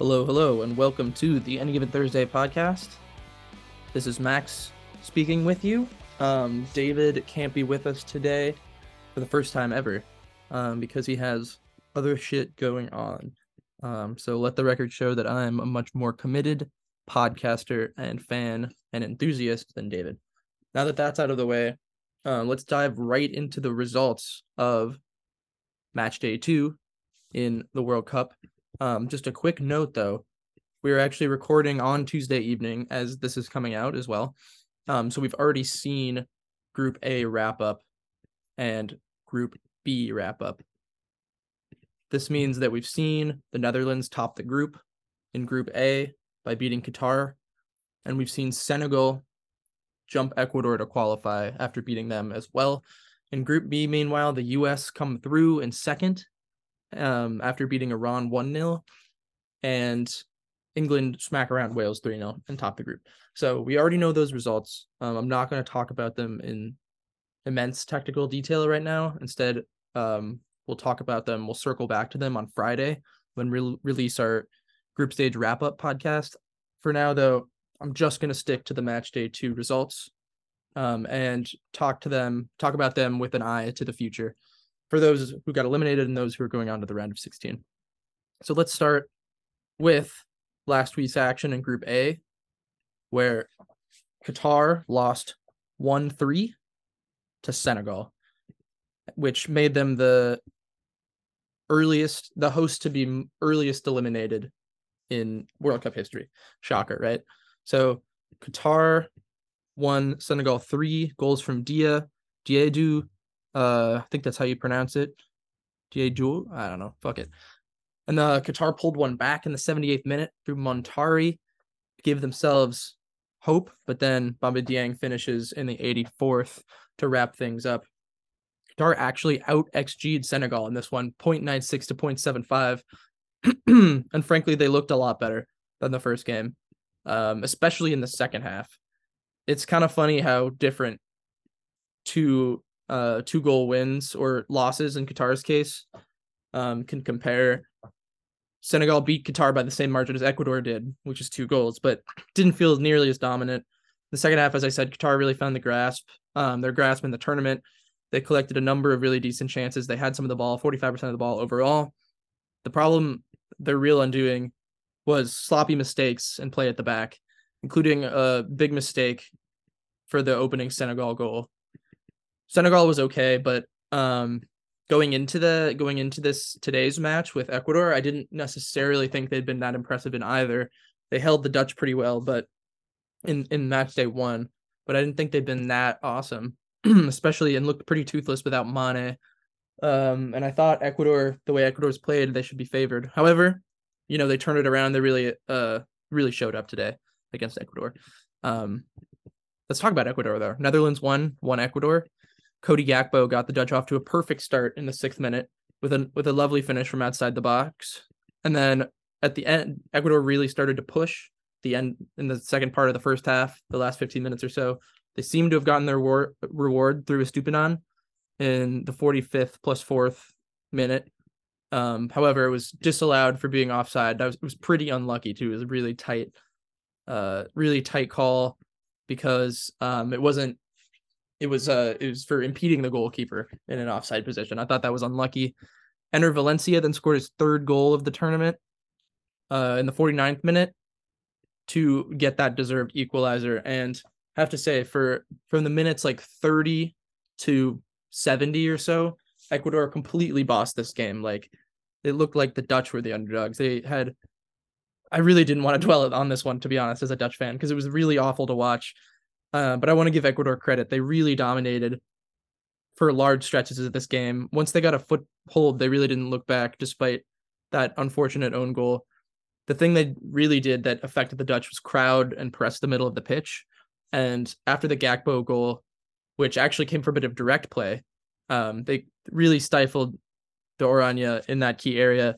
Hello, hello, and welcome to the Any Given Thursday podcast. This is Max speaking with you. Um, David can't be with us today for the first time ever um, because he has other shit going on. Um, so let the record show that I'm a much more committed podcaster and fan and enthusiast than David. Now that that's out of the way, uh, let's dive right into the results of match day two in the World Cup. Um, just a quick note though, we are actually recording on Tuesday evening as this is coming out as well. Um, so we've already seen Group A wrap up and Group B wrap up. This means that we've seen the Netherlands top the group in Group A by beating Qatar, and we've seen Senegal jump Ecuador to qualify after beating them as well. In Group B, meanwhile, the US come through in second um, after beating Iran 1 0, and England smack around Wales 3 0 and top the group. So we already know those results. Um, I'm not going to talk about them in immense technical detail right now. Instead, um, we'll talk about them. We'll circle back to them on Friday when we release our group stage wrap up podcast. For now, though, I'm just going to stick to the match day two results um, and talk to them, talk about them with an eye to the future for those who got eliminated and those who are going on to the round of 16. So let's start with last week's action in Group A, where Qatar lost 1 3 to Senegal, which made them the earliest, the host to be earliest eliminated in World Cup history. Shocker, right? So Qatar won Senegal three goals from Dia, Diédhiou, uh, I think that's how you pronounce it. Diédhiou, I don't know. Fuck it. And uh, Qatar pulled one back in the 78th minute through Muntari, give themselves hope, but then Bamba Dieng finishes in the 84th to wrap things up. Qatar actually out XG'd Senegal in this one, 0.96 to 0.75. and frankly, they looked a lot better than the first game, um, especially in the second half. It's kind of funny how different two uh, two goal wins or losses in Qatar's case um, can compare. Senegal beat Qatar by the same margin as Ecuador did, which is two goals, but didn't feel nearly as dominant. The second half, as I said, Qatar really found the grasp, um, their grasp in the tournament. They collected a number of really decent chances. They had some of the ball, 45% of the ball overall. The problem, their real undoing, was sloppy mistakes and play at the back, including a big mistake for the opening Senegal goal. Senegal was okay, but um, going into the going into this today's match with Ecuador, I didn't necessarily think they'd been that impressive in either. They held the Dutch pretty well, but in in match day one, but I didn't think they'd been that awesome, especially and looked pretty toothless without Mane. Um, and I thought Ecuador, the way Ecuador's played, they should be favored. However, you know they turned it around. They really uh really showed up today against Ecuador. Um, let's talk about Ecuador though. Netherlands won, won Ecuador. Cody Gakpo got the Dutch off to a perfect start in the sixth minute with a with a lovely finish from outside the box. And then at the end, Ecuador really started to push the end in the second part of the first half, the last 15 minutes or so. They seem to have gotten their war- reward through a Estupiñán in the 45th plus fourth minute. Um, however, it was disallowed for being offside. That was, it was pretty unlucky too. It was a really tight, uh, really tight call because um, it wasn't it was uh it was for impeding the goalkeeper in an offside position. I thought that was unlucky. Enner Valencia then scored his third goal of the tournament uh in the 49th minute to get that deserved equalizer and I have to say for from the minutes like 30 to 70 or so, Ecuador completely bossed this game. Like it looked like the Dutch were the underdogs. They had I really didn't want to dwell on this one to be honest as a Dutch fan because it was really awful to watch. Uh, but I want to give Ecuador credit. They really dominated for large stretches of this game. Once they got a foothold, they really didn't look back despite that unfortunate own goal. The thing they really did that affected the Dutch was crowd and press the middle of the pitch. And after the Gakpo goal, which actually came from a bit of direct play, um, they really stifled the Oranje in that key area.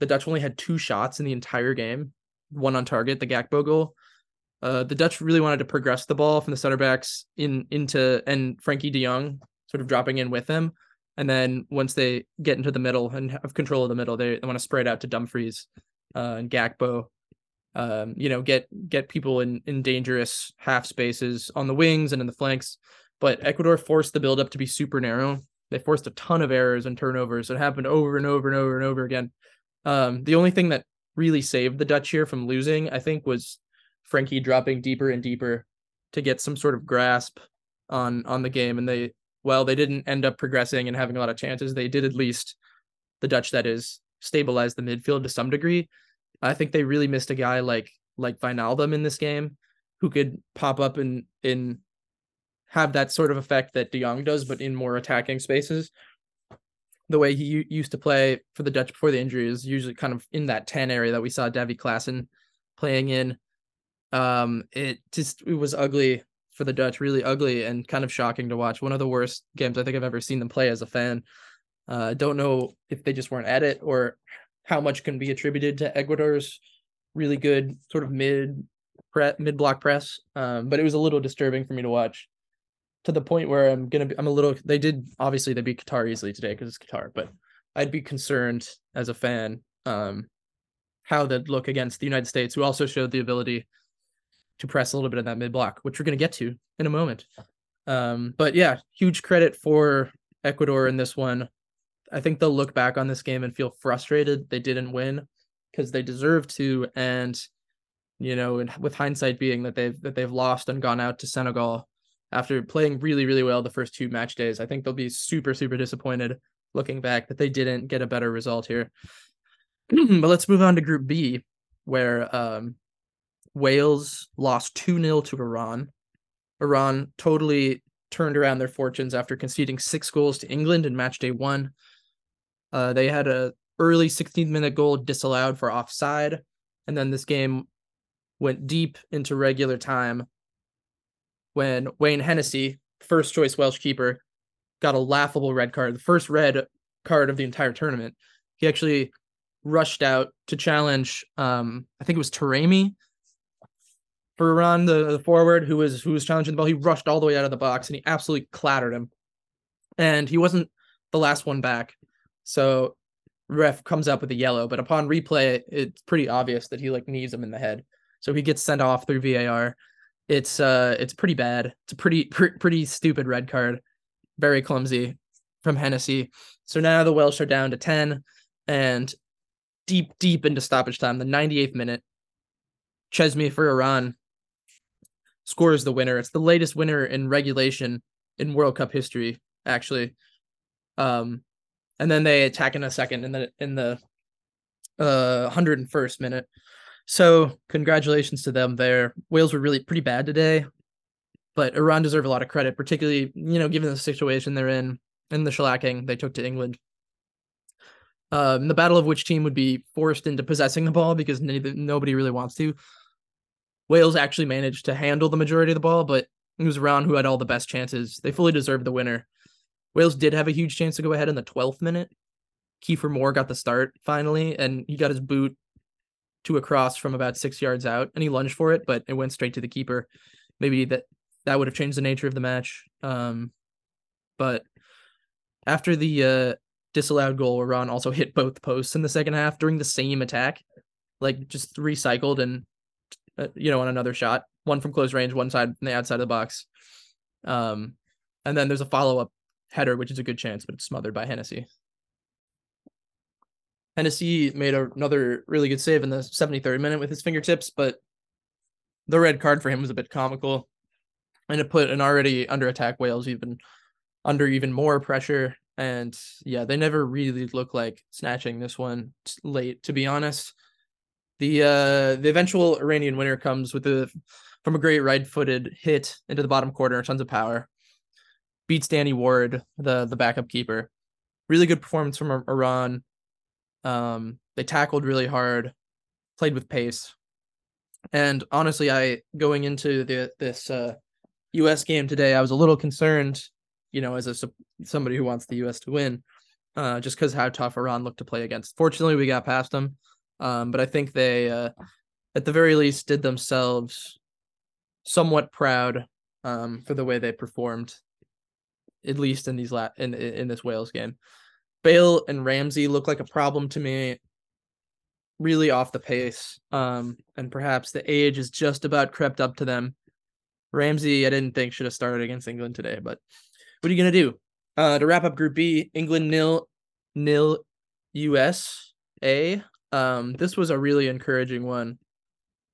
The Dutch only had two shots in the entire game, one on target, the Gakpo goal. Uh, the Dutch really wanted to progress the ball from the center backs in into and Frenkie De Jong sort of dropping in with them. And then once they get into the middle and have control of the middle, they, they want to spread out to Dumfries uh, and Gakpo. Um, you know, get get people in in dangerous half spaces on the wings and in the flanks. But Ecuador forced the build up to be super narrow. They forced a ton of errors and turnovers. It happened over and over and over and over again. Um, the only thing that really saved the Dutch here from losing, I think, was Frenkie dropping deeper and deeper to get some sort of grasp on on the game. And they, well, they didn't end up progressing and having a lot of chances. They did at least the Dutch, that is, stabilize the midfield to some degree. I think they really missed a guy like like Wijnaldum in this game, who could pop up and in have that sort of effect that De Jong does, but in more attacking spaces. The way he used to play for the Dutch before the injury is usually kind of in that 10 area that we saw Davy Klaassen playing in. Um, it just it was ugly for the Dutch, really ugly and kind of shocking to watch. One of the worst games I think I've ever seen them play as a fan. I uh, don't know if they just weren't at it or how much can be attributed to Ecuador's really good sort of mid pre- mid block press. Um, but it was a little disturbing for me to watch to the point where I'm gonna be I'm a little they did obviously they beat Qatar easily today because it's Qatar, but I'd be concerned as a fan um how they'd look against the United States, who also showed the ability to press a little bit in that mid block, which we're gonna get to in a moment. Um, but yeah, huge credit for Ecuador in this one. I think they'll look back on this game and feel frustrated they didn't win because they deserve to, and you know, with hindsight being that they've that they've lost and gone out to Senegal after playing really really well the first two match days, I think they'll be super super disappointed looking back that they didn't get a better result here. but let's move on to Group B, where um, Wales lost 2 0 to Iran. Iran totally turned around their fortunes after conceding six goals to England in match day one. Uh, they had a early 16th minute goal disallowed for offside, and then this game went deep into regular time when Wayne Hennessy, first choice Welsh keeper, got a laughable red card, the first red card of the entire tournament. He actually rushed out to challenge um I think it was Taremi for Iran, the, the forward who was who was challenging the ball. He rushed all the way out of the box and he absolutely clattered him. And he wasn't the last one back. So ref comes up with a yellow, but upon replay, it's pretty obvious that he like knees him in the head. So he gets sent off through VAR. It's uh it's pretty bad. It's a pretty pr- pretty stupid red card. Very clumsy from Hennessy. So now the Welsh are down to 10 and deep deep into stoppage time, the 98th minute. Cheshmi for Iran scores the winner. It's the latest winner in regulation in World Cup history, actually. Um, and then they attack in a second in the in the uh 101st minute. So congratulations to them there. Wales were really pretty bad today, but Iran deserve a lot of credit, particularly you know given the situation they're in and the shellacking they took to England. Um, the battle of which team would be forced into possessing the ball because nobody really wants to. Wales actually managed to handle the majority of the ball, but it was Iran who had all the best chances. They fully deserved the winner. Wales did have a huge chance to go ahead in the 12th minute. Kiefer Moore got the start finally, and he got his boot to a cross from about six yards out, and he lunged for it, but it went straight to the keeper. Maybe that that would have changed the nature of the match. Um, but after the uh, disallowed goal, Iran also hit both posts in the second half during the same attack, like just recycled and uh, you know on another shot, one from close range, one side from the outside of the box. Um, and then there's a follow up header, which is a good chance, but it's smothered by Hennessy. Hennessy made a, another really good save in the 73rd minute with his fingertips, but the red card for him was a bit comical. And it put an already under attack Wales even under even more pressure. And yeah, they never really look like snatching this one late, to be honest. The uh the eventual Iranian winner comes with a from a great right-footed hit into the bottom corner, tons of power beats Danny Ward, the the backup keeper. Really good performance from Iran. Um, they tackled really hard, played with pace, and honestly, I going into the this uh, U.S. game today, I was a little concerned, you know, as a somebody who wants the U.S. to win, uh, just because how tough Iran looked to play against. Fortunately, we got past them, um, but I think they, uh, at the very least, did themselves somewhat proud um, for the way they performed at least in these la- in in this Wales game. Bale and Ramsey look like a problem to me. really off the pace. Um, and perhaps the age is just about crept up to them. Ramsey, I didn't think should have started against England today, but what are you gonna do? Uh, to wrap up Group B, England nil nil USA. Um, this was a really encouraging one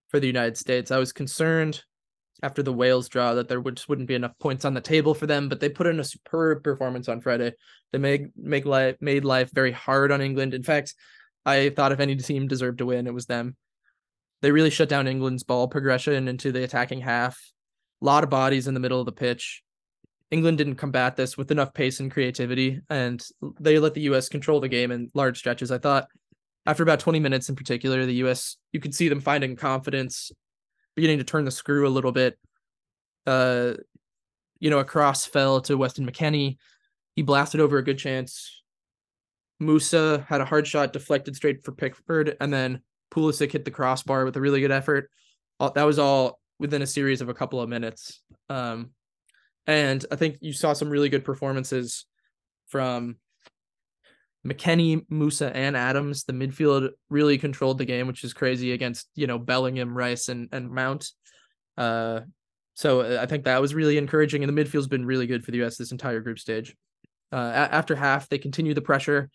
for the United States. I was concerned after the Wales draw that there would, just wouldn't be enough points on the table for them, but they put in a superb performance on Friday. They made make life made life very hard on England. In fact, I thought if any team deserved to win, it was them. They really shut down England's ball progression into the attacking half. A lot of bodies in the middle of the pitch. England didn't combat this with enough pace and creativity, and they let the US control the game in large stretches. I thought after about 20 minutes in particular, the US, you could see them finding confidence, beginning to turn the screw a little bit. Uh, you know, a cross fell to Weston McKennie. He blasted over a good chance. Musah had a hard shot deflected straight for Pickford, and then Pulisic hit the crossbar with a really good effort. That was all within a series of a couple of minutes. Um, and I think you saw some really good performances from McKennie, Musah, and Adams. The midfield really controlled the game, which is crazy against you know Bellingham, Rice, and and Mount. Uh, so uh, I think that was really encouraging, and the midfield's been really good for the U.S. this entire group stage. Uh, after half, they continued the pressure.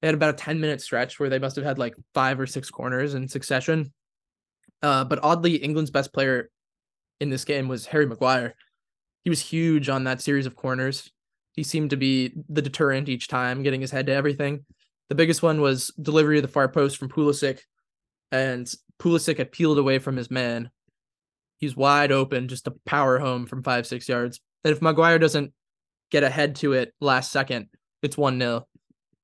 They had about a ten minute stretch where they must have had like five or six corners in succession. Uh, but oddly, England's best player in this game was Harry Maguire. He was huge on that series of corners. He seemed to be the deterrent each time, getting his head to everything. The biggest one was delivery of the far post from Pulisic, and Pulisic had peeled away from his man. He's wide open, just a power home from five, six yards. And if Maguire doesn't get ahead to it last second, it's 1 0.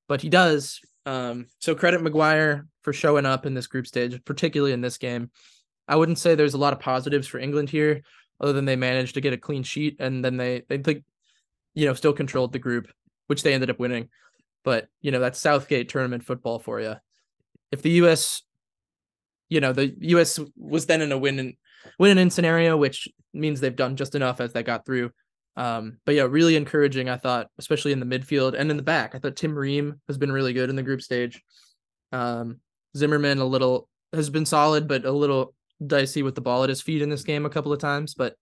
But he does. Um, so credit Maguire for showing up in this group stage, particularly in this game. I wouldn't say there's a lot of positives for England here, other than they managed to get a clean sheet and then they they you know, still controlled the group, which they ended up winning. But, you know, that's Southgate tournament football for you. If the US, you know, the US was then in a win and win and in scenario, which means they've done just enough as they got through. Um, but yeah, really encouraging, I thought, especially in the midfield and in the back. I thought Tim Ream has been really good in the group stage. Um, Zimmerman a little has been solid, but a little dicey with the ball at his feet in this game a couple of times. But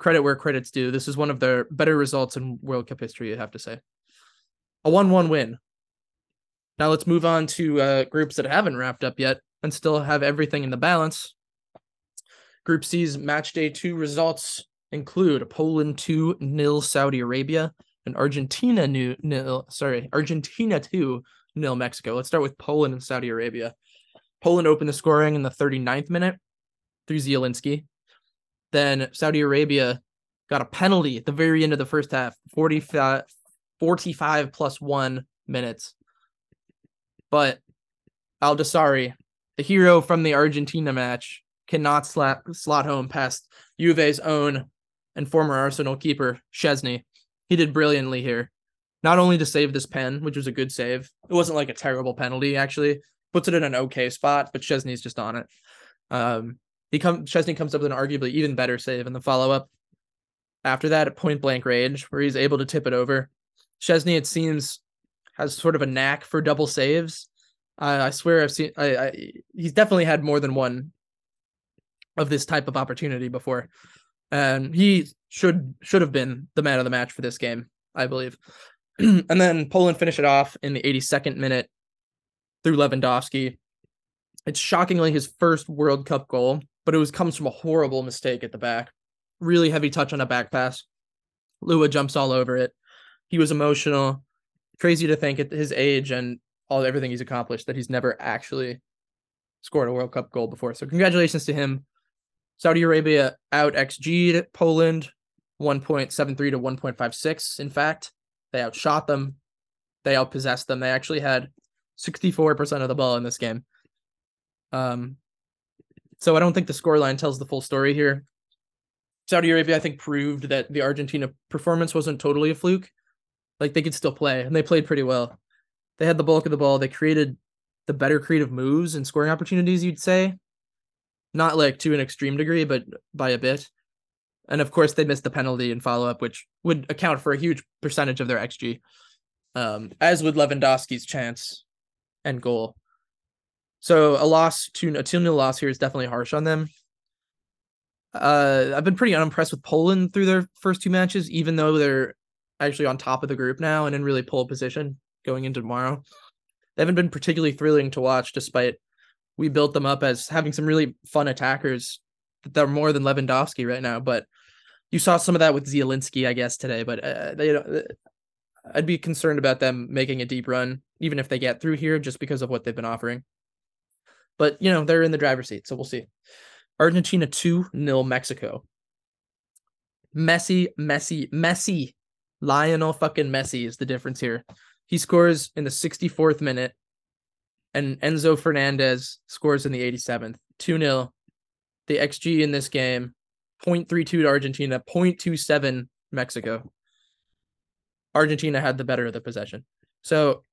credit where credit's due. This is one of their better results in World Cup history, you have to say. A 1 1 win. Now let's move on to uh, groups that haven't wrapped up yet and still have everything in the balance. Group C's match day two results include Poland 2 nil Saudi Arabia and Argentina new nil sorry Argentina 2 nil Mexico. Let's start with Poland and Saudi Arabia. Poland opened the scoring in the 39th minute through Zielinski. Then Saudi Arabia got a penalty at the very end of the first half, 45, 45 plus one minutes. But Al Dawsari, the hero from the Argentina match, cannot slap, slot home past Juve's own and former Arsenal keeper, Szczesny. He did brilliantly here. Not only to save this pen, which was a good save. It wasn't like a terrible penalty, actually. Puts it in an okay spot, but Szczesny's just on it. Um, he come Szczesny comes up with an arguably even better save in the follow up. After that, at point blank range, where he's able to tip it over. Szczesny, it seems, has sort of a knack for double saves. Uh, I swear I've seen. I, I he's definitely had more than one of this type of opportunity before, and he should should have been the man of the match for this game, I believe. and then Poland finish it off in the 82nd minute through Lewandowski. It's shockingly his first World Cup goal but it was comes from a horrible mistake at the back. Really heavy touch on a back pass. Lua jumps all over it. He was emotional. Crazy to think at his age and all everything he's accomplished that he's never actually scored a World Cup goal before. So congratulations to him. Saudi Arabia out XG Poland 1.73 to 1.56. In fact, they outshot them. They outpossessed them. They actually had 64% of the ball in this game. Um, so I don't think the scoreline tells the full story here. Saudi Arabia, I think, proved that the Argentina performance wasn't totally a fluke. Like they could still play, and they played pretty well. They had the bulk of the ball. They created the better creative moves and scoring opportunities, you'd say. Not like to an extreme degree, but by a bit. And of course, they missed the penalty and follow up, which would account for a huge percentage of their XG, um, as would Lewandowski's chance and goal. So a loss to a 2 0 loss here is definitely harsh on them. Uh, I've been pretty unimpressed with Poland through their first two matches, even though they're actually on top of the group now and in really pole position going into tomorrow. They haven't been particularly thrilling to watch, despite we built them up as having some really fun attackers that are more than Lewandowski right now. But you saw some of that with Zielinski, I guess, today. But uh, they, uh, I'd be concerned about them making a deep run, even if they get through here, just because of what they've been offering. But you know they're in the driver's seat, so we'll see. Argentina two 0 Mexico. Messi, Messi, Messi, Lionel fucking Messi is the difference here. He scores in the 64th minute, and Enzo Fernandez scores in the 87th. 2 0. The XG in this game 0.32 to Argentina, 0.27 Mexico. Argentina had the better of the possession. So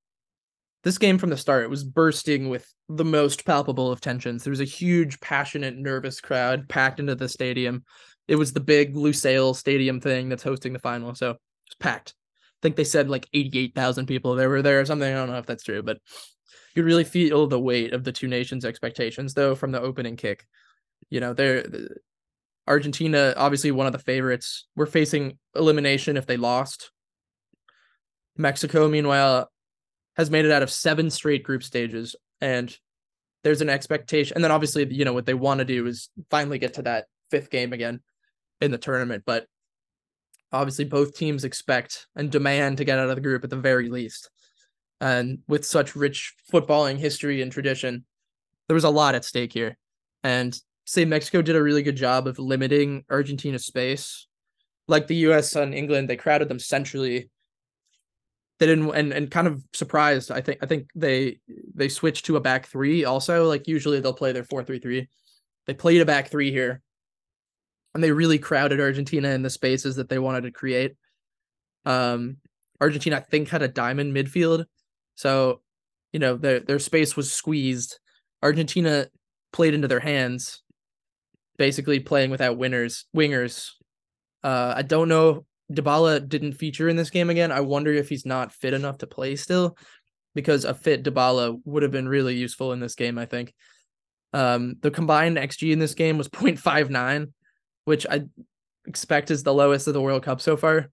this game from the start it was bursting with the most palpable of tensions. There was a huge, passionate, nervous crowd packed into the stadium. It was the big Lusail Stadium thing that's hosting the final, so it's packed. I think they said like 88,000 people there were there or something. I don't know if that's true, but you really feel the weight of the two nations' expectations though from the opening kick. You know, they're Argentina, obviously one of the favorites. We're facing elimination if they lost. Mexico, meanwhile, has made it out of seven straight group stages, and there's an expectation. And then obviously, you know, what they want to do is finally get to that fifth game again in the tournament. But obviously, both teams expect and demand to get out of the group at the very least. And with such rich footballing history and tradition, there was a lot at stake here. And say Mexico did a really good job of limiting Argentina's space. Like the US and England, they crowded them centrally. They didn't and, and kind of surprised. I think I think they they switched to a back three also. Like usually they'll play their four three three. They played a back three here. And they really crowded Argentina in the spaces that they wanted to create. Um Argentina, I think, had a diamond midfield. So, you know, their their space was squeezed. Argentina played into their hands basically playing without winners wingers. Uh, I don't know. Dybala didn't feature in this game again. I wonder if he's not fit enough to play still, because a fit Dybala would have been really useful in this game. I think. Um, the combined xG in this game was 0.59, which I expect is the lowest of the World Cup so far.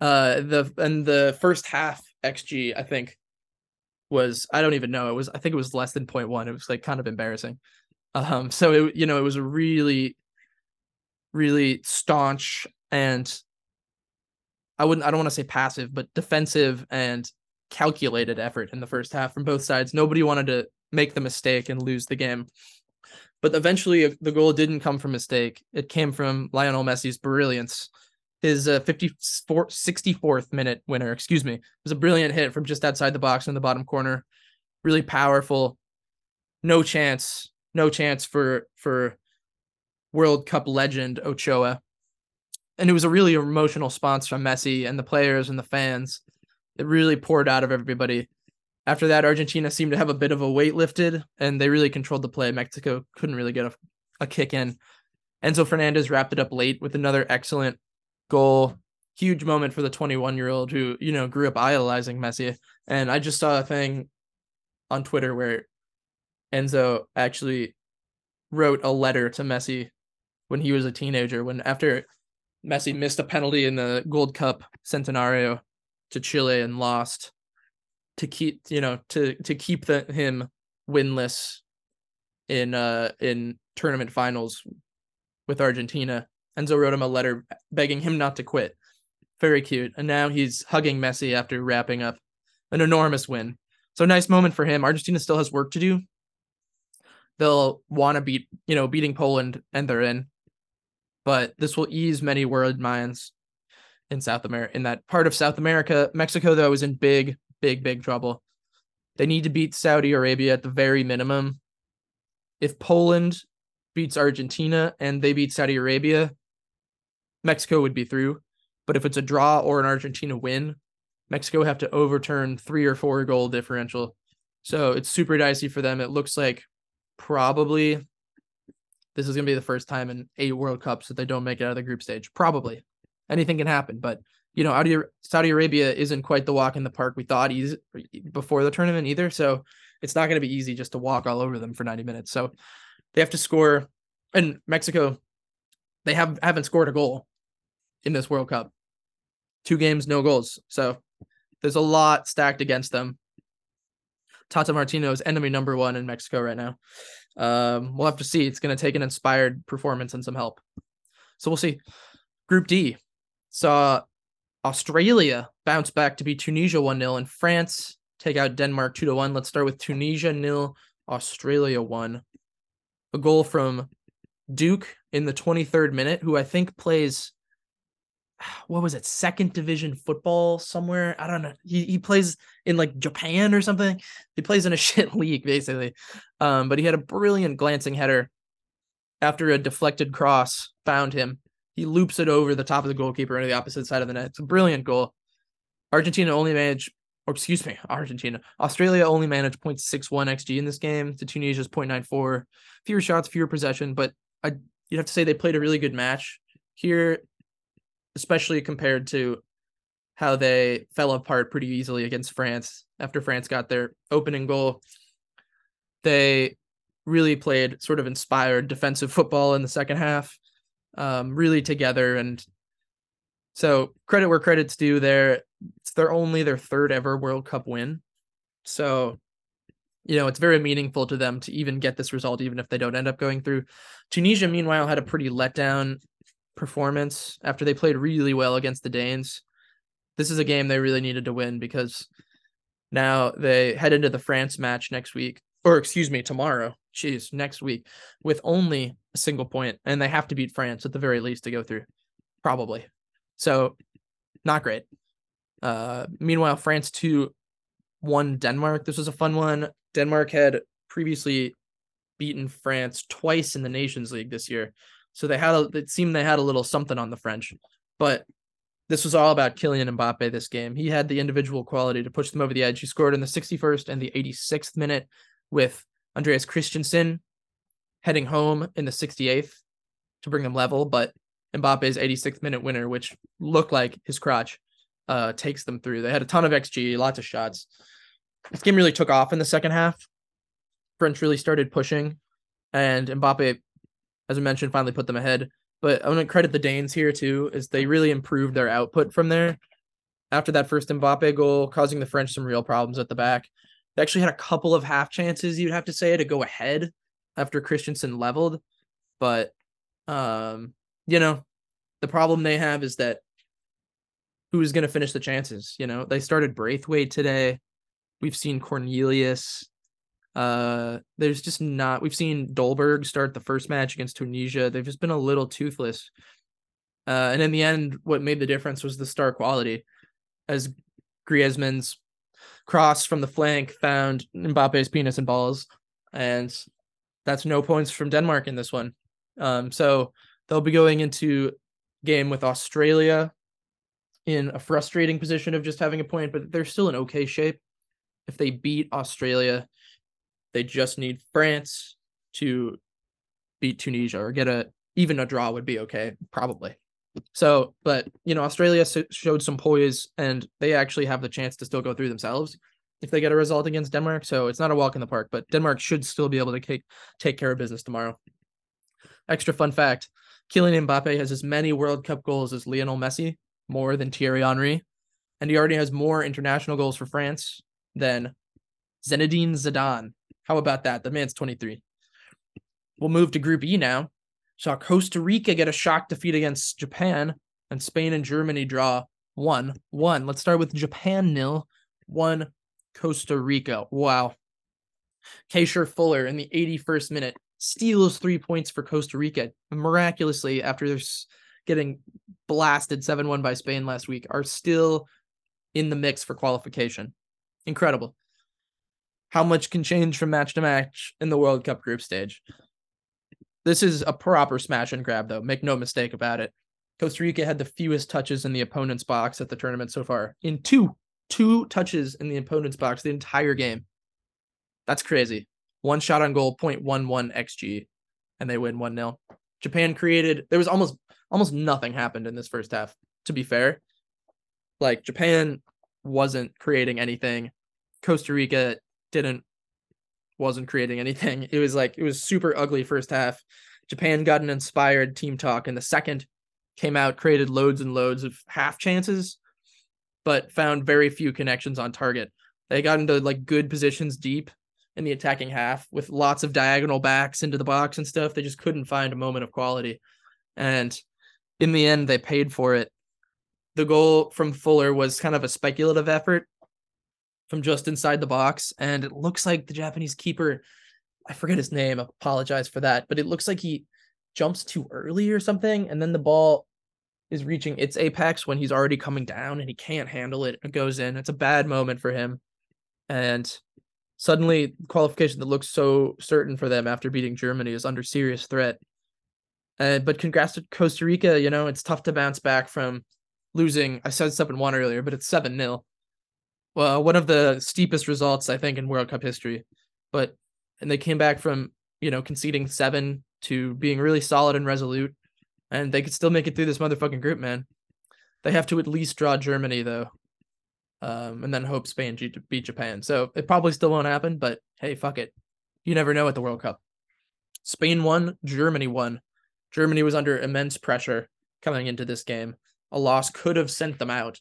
Uh, the and the first half xG I think was I don't even know it was I think it was less than 0.1. It was like kind of embarrassing. Um, so it you know it was a really, really staunch and I wouldn't I don't want to say passive, but defensive and calculated effort in the first half from both sides. Nobody wanted to make the mistake and lose the game. But eventually, the goal didn't come from mistake. It came from Lionel Messi's brilliance. His uh, 54, 64th minute winner, excuse me, it was a brilliant hit from just outside the box in the bottom corner. Really powerful. No chance no chance for for World Cup legend Ochoa. And it was a really emotional response from Messi and the players and the fans. It really poured out of everybody. After that, Argentina seemed to have a bit of a weight lifted and they really controlled the play. Mexico couldn't really get a, a kick in. Enzo Fernandez wrapped it up late with another excellent goal. Huge moment for the 21 year old who, you know, grew up idolizing Messi. And I just saw a thing on Twitter where Enzo actually wrote a letter to Messi when he was a teenager. When after Messi missed a penalty in the Gold Cup Centenario to Chile and lost to keep you know to to keep the, him winless in uh in tournament finals with Argentina. Enzo wrote him a letter begging him not to quit. Very cute. And now he's hugging Messi after wrapping up an enormous win. So nice moment for him. Argentina still has work to do they'll want to beat, you know, beating Poland and they're in. But this will ease many world minds in South America, in that part of South America. Mexico, though, is in big, big, big trouble. They need to beat Saudi Arabia at the very minimum. If Poland beats Argentina and they beat Saudi Arabia, Mexico would be through. But if it's a draw or an Argentina win, Mexico have to overturn three or four goal differential. So it's super dicey for them. It looks like probably this is going to be the first time in eight World Cups that they don't make it out of the group stage. Probably anything can happen, but you know, Saudi Arabia isn't quite the walk in the park we thought he's before the tournament either. So it's not going to be easy just to walk all over them for 90 minutes. So they have to score. And Mexico, they have haven't scored a goal in this World Cup. Two games, no goals. So there's a lot stacked against them. Tata Martino is enemy number one in Mexico right now. Um, we'll have to see. It's going to take an inspired performance and some help. So we'll see. Group D saw Australia bounce back to beat Tunisia 1 0 and France take out Denmark 2 1. Let's start with Tunisia nil, Australia 1. A goal from Duke in the 23rd minute, who I think plays what was it second division football somewhere? I don't know. He, he plays in like japan or something. He plays in a shit league basically. Um but he had a brilliant glancing header. After a deflected cross found him. He loops it over the top of the goalkeeper into the opposite side of the net. It's a brilliant goal. Argentina only managed or excuse me argentina. Australia only managed 0.61 xg in this game. To tunisia's 0.94 fewer shots fewer possession but i you'd have to say they played a really good match. Here especially compared to how they fell apart pretty easily against France after France got their opening goal. They really played sort of inspired defensive football in the second half, um, really together. And so credit where credit's due there. It's their only their third ever World Cup win. So, you know, it's very meaningful to them to even get this result, even if they don't end up going through. Tunisia, meanwhile, had a pretty letdown performance after they played really well against the Danes. This is a game they really needed to win because now they head into the France match next week, or excuse me, tomorrow. Jeez, next week with only a single point, and they have to beat France at the very least to go through, probably. So, not great. Uh, meanwhile, France two won Denmark. This was a fun one. Denmark had previously beaten France twice in the Nations League this year. So they had a, it seemed they had a little something on the French, but this was all about Kylian Mbappe this game. He had the individual quality to push them over the edge. He scored in the 61st and the 86th minute with Andreas Christensen heading home in the 68th to bring them level, but Mbappe's 86th minute winner, which looked like his crotch, uh, takes them through. They had a ton of XG, lots of shots. This game really took off in the second half. French really started pushing, and Mbappe as I mentioned, finally put them ahead. But I want to credit the Danes here too, is they really improved their output from there. After that first Mbappe goal, causing the French some real problems at the back. They actually had a couple of half chances, you'd have to say, to go ahead after Christensen leveled. But um, you know, the problem they have is that who's gonna finish the chances? You know, they started Braithwaite today. We've seen Cornelius. Uh, there's just not. We've seen Dolberg start the first match against Tunisia. They've just been a little toothless. Uh, and in the end, what made the difference was the star quality, as Griezmann's cross from the flank found Mbappe's penis and balls, and that's no points from Denmark in this one. Um, so they'll be going into game with Australia in a frustrating position of just having a point, but they're still in okay shape. If they beat Australia, they just need France to beat Tunisia or get a even a draw would be okay, probably. So, but you know, Australia showed some poise and they actually have the chance to still go through themselves if they get a result against Denmark. So it's not a walk in the park, but Denmark should still be able to take take care of business tomorrow. Extra fun fact: Kylian Mbappe has as many World Cup goals as Lionel Messi, more than Thierry Henry, and he already has more international goals for France than Zinedine Zidane, how about that? The man's 23. We'll move to Group E now. Saw Costa Rica get a shock defeat against Japan, and Spain and Germany draw 1 1. Let's start with Japan nil, 1 Costa Rica. Wow. Keysher Fuller in the 81st minute steals three points for Costa Rica. Miraculously, after they're getting blasted 7 1 by Spain last week, are still in the mix for qualification. Incredible how much can change from match to match in the World Cup group stage. This is a proper smash and grab, though. Make no mistake about it. Costa Rica had the fewest touches in the opponent's box at the tournament so far. In two, two touches in the opponent's box the entire game. That's crazy. One shot on goal, 0.11 XG, and they win 1 0. Japan created, there was almost almost nothing happened in this first half, to be fair. Like Japan wasn't creating anything. Costa Rica didn't wasn't creating anything. It was like it was super ugly first half. Japan got an inspired team talk in the second, came out, created loads and loads of half chances, but found very few connections on target. They got into like good positions deep in the attacking half with lots of diagonal backs into the box and stuff. They just couldn't find a moment of quality. And in the end, they paid for it. The goal from Fuller was kind of a speculative effort from just inside the box. And it looks like the Japanese keeper, I forget his name, I apologize for that, but it looks like he jumps too early or something. And then the ball is reaching its apex when he's already coming down and he can't handle it. It goes in. It's a bad moment for him. And suddenly qualification that looks so certain for them after beating Germany is under serious threat. Uh, but congrats to Costa Rica. You know, it's tough to bounce back from losing. I said 7 1 earlier, but it's 7 0 well, one of the steepest results I think in World Cup history. But and they came back from you know conceding seven to being really solid and resolute, and they could still make it through this motherfucking group, man. They have to at least draw Germany though, um, and then hope Spain beat Japan. So it probably still won't happen, but hey, fuck it. You never know at the World Cup. Spain won, Germany won. Germany was under immense pressure coming into this game. A loss could have sent them out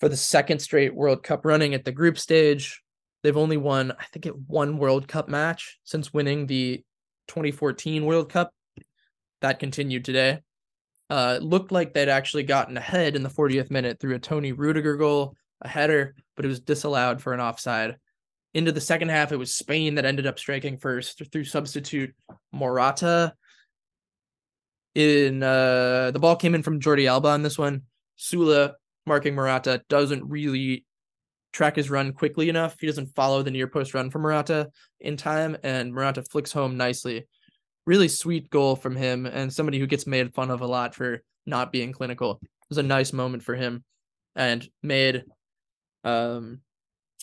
for the second straight World Cup running at the group stage. They've only won, I think, it one World Cup match since winning the 2014 World Cup. That continued today. Uh, looked like they'd actually gotten ahead in the 40th minute through a Toni Rudiger goal, a header, but it was disallowed for an offside. Into the second half, it was Spain that ended up striking first through substitute Morata. In uh, the ball came in from Jordi Alba on this one. Süle marking Morata doesn't really track his run quickly enough. He doesn't follow the near post run from Morata in time, and Morata flicks home nicely. Really sweet goal from him, and somebody who gets made fun of a lot for not being clinical. It was a nice moment for him, and made um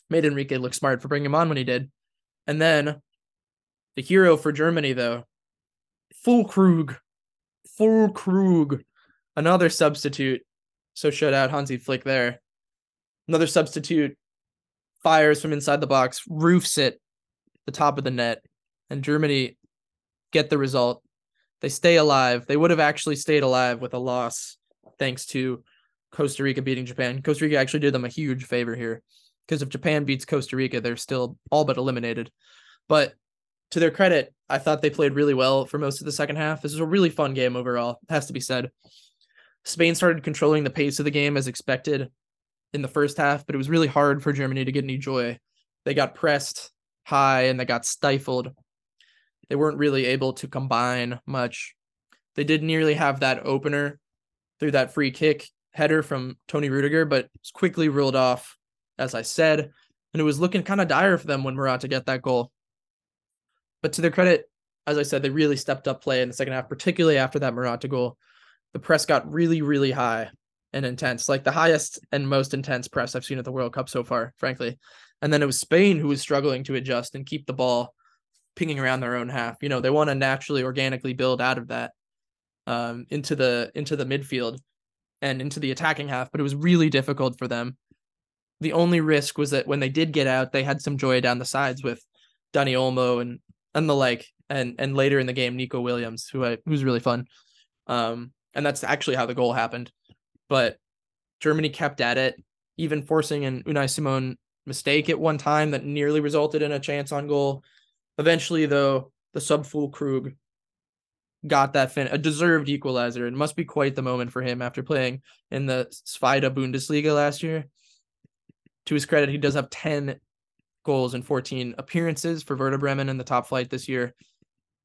made Enrique look smart for bringing him on when he did. And then the hero for Germany, though, Füllkrug, Full Krug, another substitute so shout out Hansi Flick there. Another substitute fires from inside the box, roofs it the top of the net, and Germany get the result. They stay alive. They would have actually stayed alive with a loss thanks to Costa Rica beating Japan. Costa Rica actually did them a huge favor here because if Japan beats Costa Rica, they're still all but eliminated. But to their credit, I thought they played really well for most of the second half. This was a really fun game overall, has to be said. Spain started controlling the pace of the game as expected in the first half, but it was really hard for Germany to get any joy. They got pressed high and they got stifled. They weren't really able to combine much. They did nearly have that opener through that free kick header from Toni Rudiger, but was quickly ruled off, as I said. And it was looking kind of dire for them when Morata get that goal. But to their credit, as I said, they really stepped up play in the second half, particularly after that Morata goal the press got really, really high and intense, like the highest and most intense press I've seen at the World Cup so far, frankly. And then it was Spain who was struggling to adjust and keep the ball pinging around their own half. You know, they want to naturally, organically build out of that um, into the into the midfield and into the attacking half, but it was really difficult for them. The only risk was that when they did get out, they had some joy down the sides with Dani Olmo and and the like, and and later in the game, Nico Williams, who I who's really fun. Um, and that's actually how the goal happened. But Germany kept at it, even forcing an Unai Simon mistake at one time that nearly resulted in a chance on goal. Eventually, though, the sub fool Füllkrug got that fin a deserved equalizer. It must be quite the moment for him after playing in the Zweite Bundesliga last year. To his credit, he does have 10 goals and 14 appearances for Werder Bremen in the top flight this year.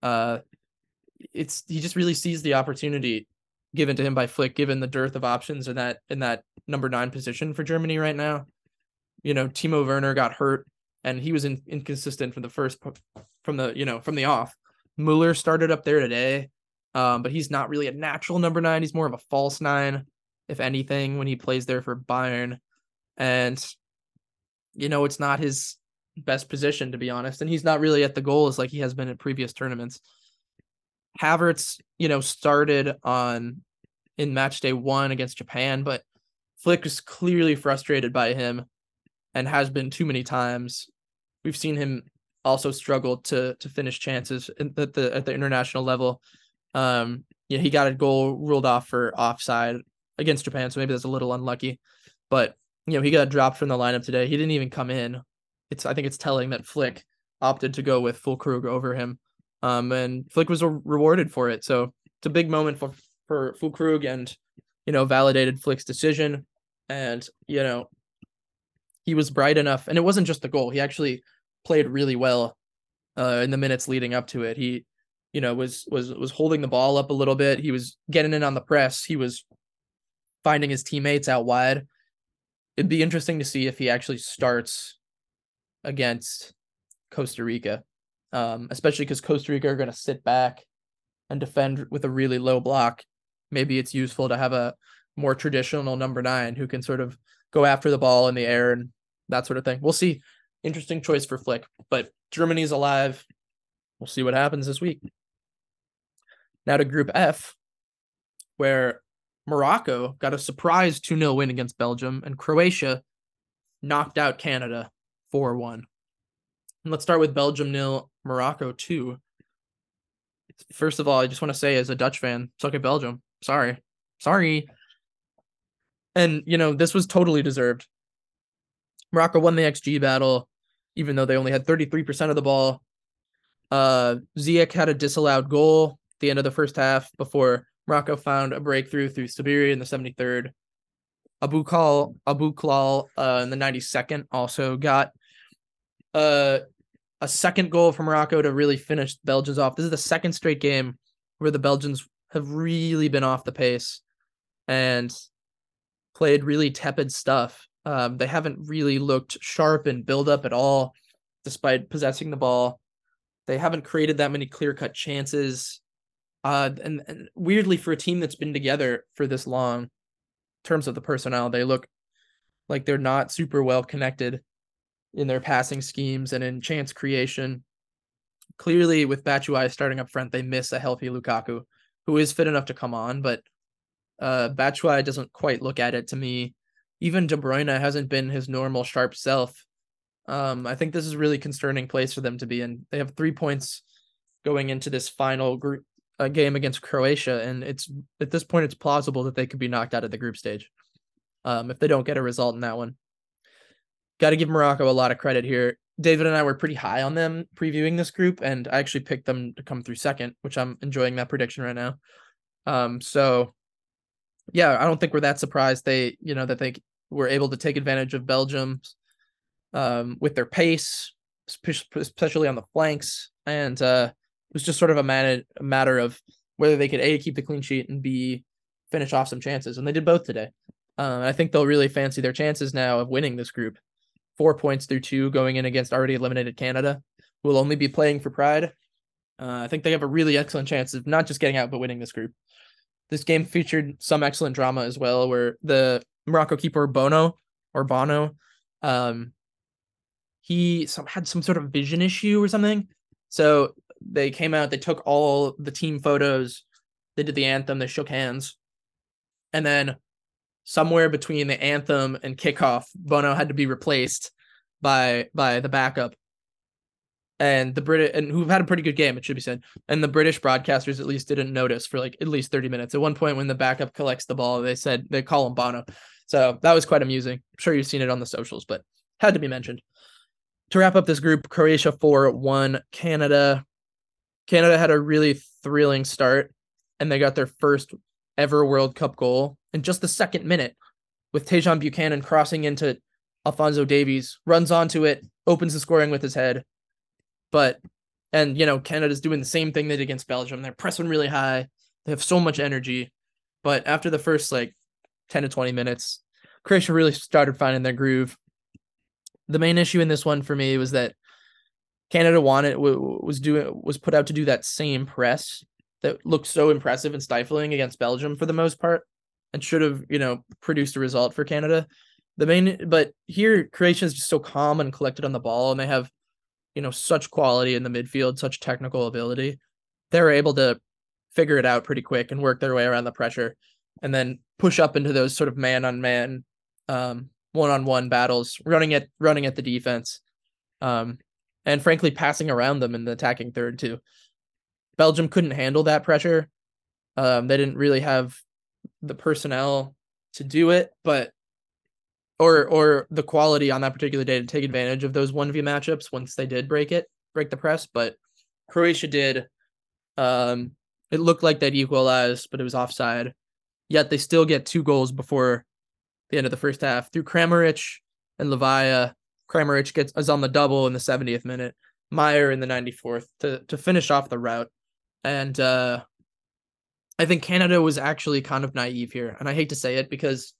Uh, it's he just really sees the opportunity given to him by Flick, given the dearth of options in that in that number nine position for Germany right now. You know, Timo Werner got hurt and he was in, inconsistent from the first from the you know from the off. Mueller started up there today, um, but he's not really a natural number nine. He's more of a false nine, if anything, when he plays there for Bayern. And you know, it's not his best position to be honest, and he's not really at the goals like he has been at previous tournaments. Havertz, you know, started on in match day one against Japan, but Flick is clearly frustrated by him and has been too many times. We've seen him also struggle to to finish chances at the at the international level. Um, yeah, he got a goal ruled off for offside against Japan, so maybe that's a little unlucky. But you know, he got dropped from the lineup today. He didn't even come in. It's I think it's telling that Flick opted to go with Füllkrug over him. Um, and Flick was rewarded for it. So it's a big moment for for Füllkrug and you know validated Flick's decision. And you know he was bright enough, and it wasn't just the goal. He actually played really well uh, in the minutes leading up to it. He you know was was was holding the ball up a little bit. He was getting in on the press. He was finding his teammates out wide. It'd be interesting to see if he actually starts against Costa Rica, um, especially because Costa Rica are going to sit back and defend with a really low block. Maybe it's useful to have a more traditional number nine who can sort of go after the ball in the air and that sort of thing. We'll see. Interesting choice for Flick, but Germany's alive. We'll see what happens this week. Now to Group F, where Morocco got a surprise 2 0 win against Belgium, and Croatia knocked out Canada 4 1. Let's start with Belgium nil, Morocco 2. First of all, I just want to say, as a Dutch fan, suck at Belgium. Sorry. Sorry. And, you know, this was totally deserved. Morocco won the XG battle, even though they only had 33% of the ball. Uh, Ziyech had a disallowed goal at the end of the first half before Morocco found a breakthrough through Sabiri in the 73rd. Aboukhlal Abu Klal uh, in the 92nd also got uh, a second goal from Morocco to really finish Belgians off. This is the second straight game where the Belgians have really been off the pace and played really tepid stuff. Um, they haven't really looked sharp and build up at all, despite possessing the ball. They haven't created that many clear cut chances. Uh, and, and weirdly, for a team that's been together for this long, in terms of the personnel, they look like they're not super well connected in their passing schemes and in chance creation. Clearly, with Batshuayi starting up front, they miss a healthy Lukaku, who is fit enough to come on, but uh, doesn't quite look at it to me. Even De Bruyne hasn't been his normal sharp self. Um, I think this is a really concerning place for them to be in. They have three points going into this final group uh, game against Croatia, and it's at this point it's plausible that they could be knocked out of the group stage um, if they don't get a result in that one. Got to give Morocco a lot of credit here. David and I were pretty high on them previewing this group, and I actually picked them to come through second, which I'm enjoying that prediction right now. Um, so yeah, I don't think we're that surprised they, you know, that they were able to take advantage of Belgium um, with their pace, especially on the flanks, and uh, it was just sort of a, man- a matter of whether they could a keep the clean sheet and b finish off some chances, and they did both today. Um, I think they'll really fancy their chances now of winning this group. Four points through two going in against already eliminated Canada, who will only be playing for pride. Uh, I think they have a really excellent chance of not just getting out but winning this group. This game featured some excellent drama as well, where the Morocco keeper Bono or Bono, um, he some, had some sort of vision issue or something. So they came out, they took all the team photos, they did the anthem, they shook hands, and then somewhere between the anthem and kickoff, Bono had to be replaced by by the backup. And the British and who've had a pretty good game, it should be said. And the British broadcasters at least didn't notice for like at least 30 minutes. At one point when the backup collects the ball, they said they call him Bono. So that was quite amusing. I'm sure you've seen it on the socials, but had to be mentioned. To wrap up this group, Croatia 4 1 Canada. Canada had a really thrilling start and they got their first ever World Cup goal in just the second minute with Tajon Buchanan crossing into Alfonso Davies, runs onto it, opens the scoring with his head. But, and, you know, Canada's doing the same thing they did against Belgium. They're pressing really high. They have so much energy. But after the first like 10 to 20 minutes, Croatia really started finding their groove. The main issue in this one for me was that Canada wanted was doing was put out to do that same press that looked so impressive and stifling against Belgium for the most part and should have, you know, produced a result for Canada. The main but here Croatia is just so calm and collected on the ball and they have, you know, such quality in the midfield, such technical ability. They were able to figure it out pretty quick and work their way around the pressure and then push up into those sort of man on man um one on one battles, running at running at the defense. Um and frankly passing around them in the attacking third too. Belgium couldn't handle that pressure. Um, they didn't really have the personnel to do it, but or or the quality on that particular day to take advantage of those 1v matchups once they did break it, break the press, but Croatia did um it looked like they'd equalized, but it was offside. Yet they still get two goals before the end of the first half through Kramaric and Livaja. Kramaric gets is on the double in the 70th minute. Majer in the 94th to to finish off the route. And uh I think Canada was actually kind of naive here. And I hate to say it because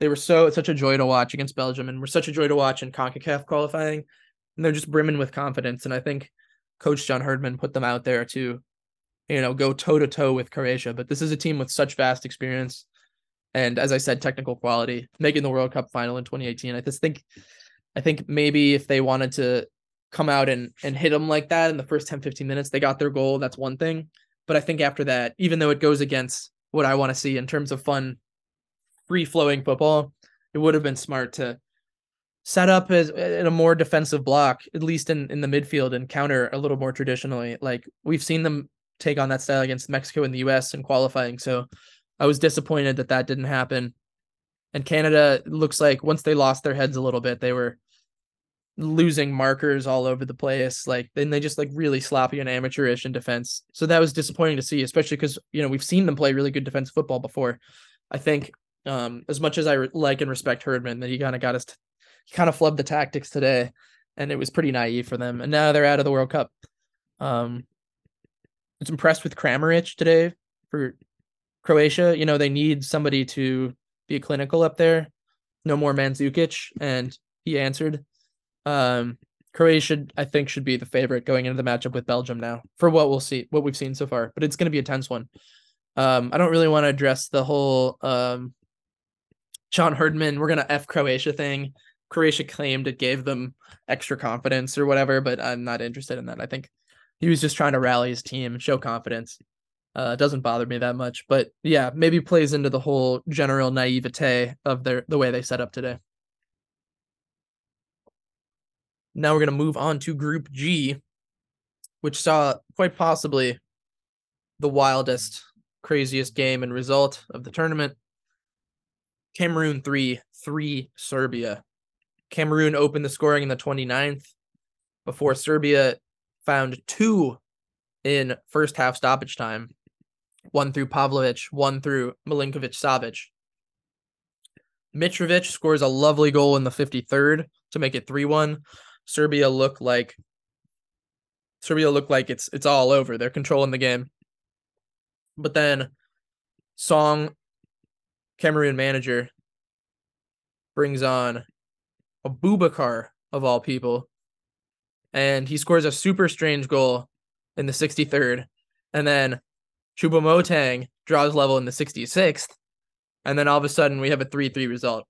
they were so such a joy to watch against Belgium and were such a joy to watch in CONCACAF qualifying. And they're just brimming with confidence. And I think Coach John Herdman put them out there to, you know, go toe to toe with Croatia. But this is a team with such vast experience. And as I said, technical quality, making the World Cup final in 2018. I just think I think maybe if they wanted to come out and and hit them like that in the first 10, 15 minutes, they got their goal. That's one thing. But I think after that, even though it goes against what I want to see in terms of fun free flowing football, it would have been smart to set up as in a more defensive block, at least in, in the midfield and counter a little more traditionally. Like we've seen them take on that style against Mexico and the US in qualifying. So I was disappointed that that didn't happen. And Canada looks like once they lost their heads a little bit, they were losing markers all over the place. Like then they just like really sloppy and amateurish in defense. So that was disappointing to see, especially because you know we've seen them play really good defensive football before. I think um, as much as I re- like and respect Herdman, that he kind of got us, t- he kind of flubbed the tactics today, and it was pretty naive for them. And now they're out of the World Cup. Um, I was impressed with Kramaric today for Croatia. You know they need somebody to be clinical up there. No more Mandzukic, and he answered. Um, Croatia, I think, should be the favorite going into the matchup with Belgium now for what we'll see, what we've seen so far. But it's going to be a tense one. Um, I don't really want to address the whole um, John Herdman, we're gonna F Croatia thing. Croatia claimed it gave them extra confidence or whatever, but I'm not interested in that. I think he was just trying to rally his team and show confidence. Uh, it doesn't bother me that much, but yeah, maybe plays into the whole general naivete of their the way they set up today. Now we're gonna move on to Group G, which saw quite possibly the wildest, craziest game and result of the tournament. Cameroon 3, 3 Serbia. Cameroon opened the scoring in the 29th before Serbia found two in first half stoppage time. One through Pavlovic, one through Milinkovic Savic. Mitrovic scores a lovely goal in the 53rd to make it 3-1. Serbia look like Serbia look like it's it's all over. They're controlling the game. But then Song Cameroon manager brings on Aboubakar of all people, and he scores a super strange goal in the 63rd, and then Choupo-Moting draws level in the 66th, and then all of a sudden we have a 3-3 result.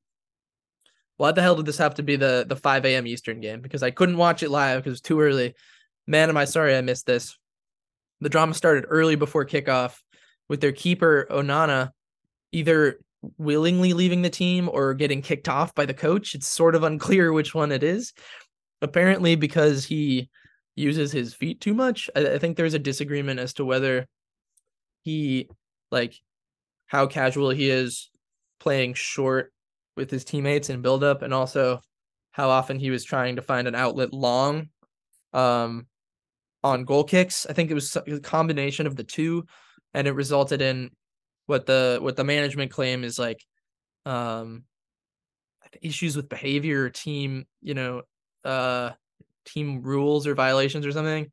Why the hell did this have to be the the 5 a.m. Eastern game? Because I couldn't watch it live because it was too early. Man, am I sorry I missed this. The drama started early before kickoff with their keeper Onana either willingly leaving the team or getting kicked off by the coach. It's sort of unclear which one it is. Apparently, because he uses his feet too much. I, I think there's a disagreement as to whether he like how casual he is playing short with his teammates and build up and also how often he was trying to find an outlet long um on goal kicks. I think it was a combination of the two and it resulted in what the what the management claim is like um issues with behavior or team you know uh team rules or violations or something.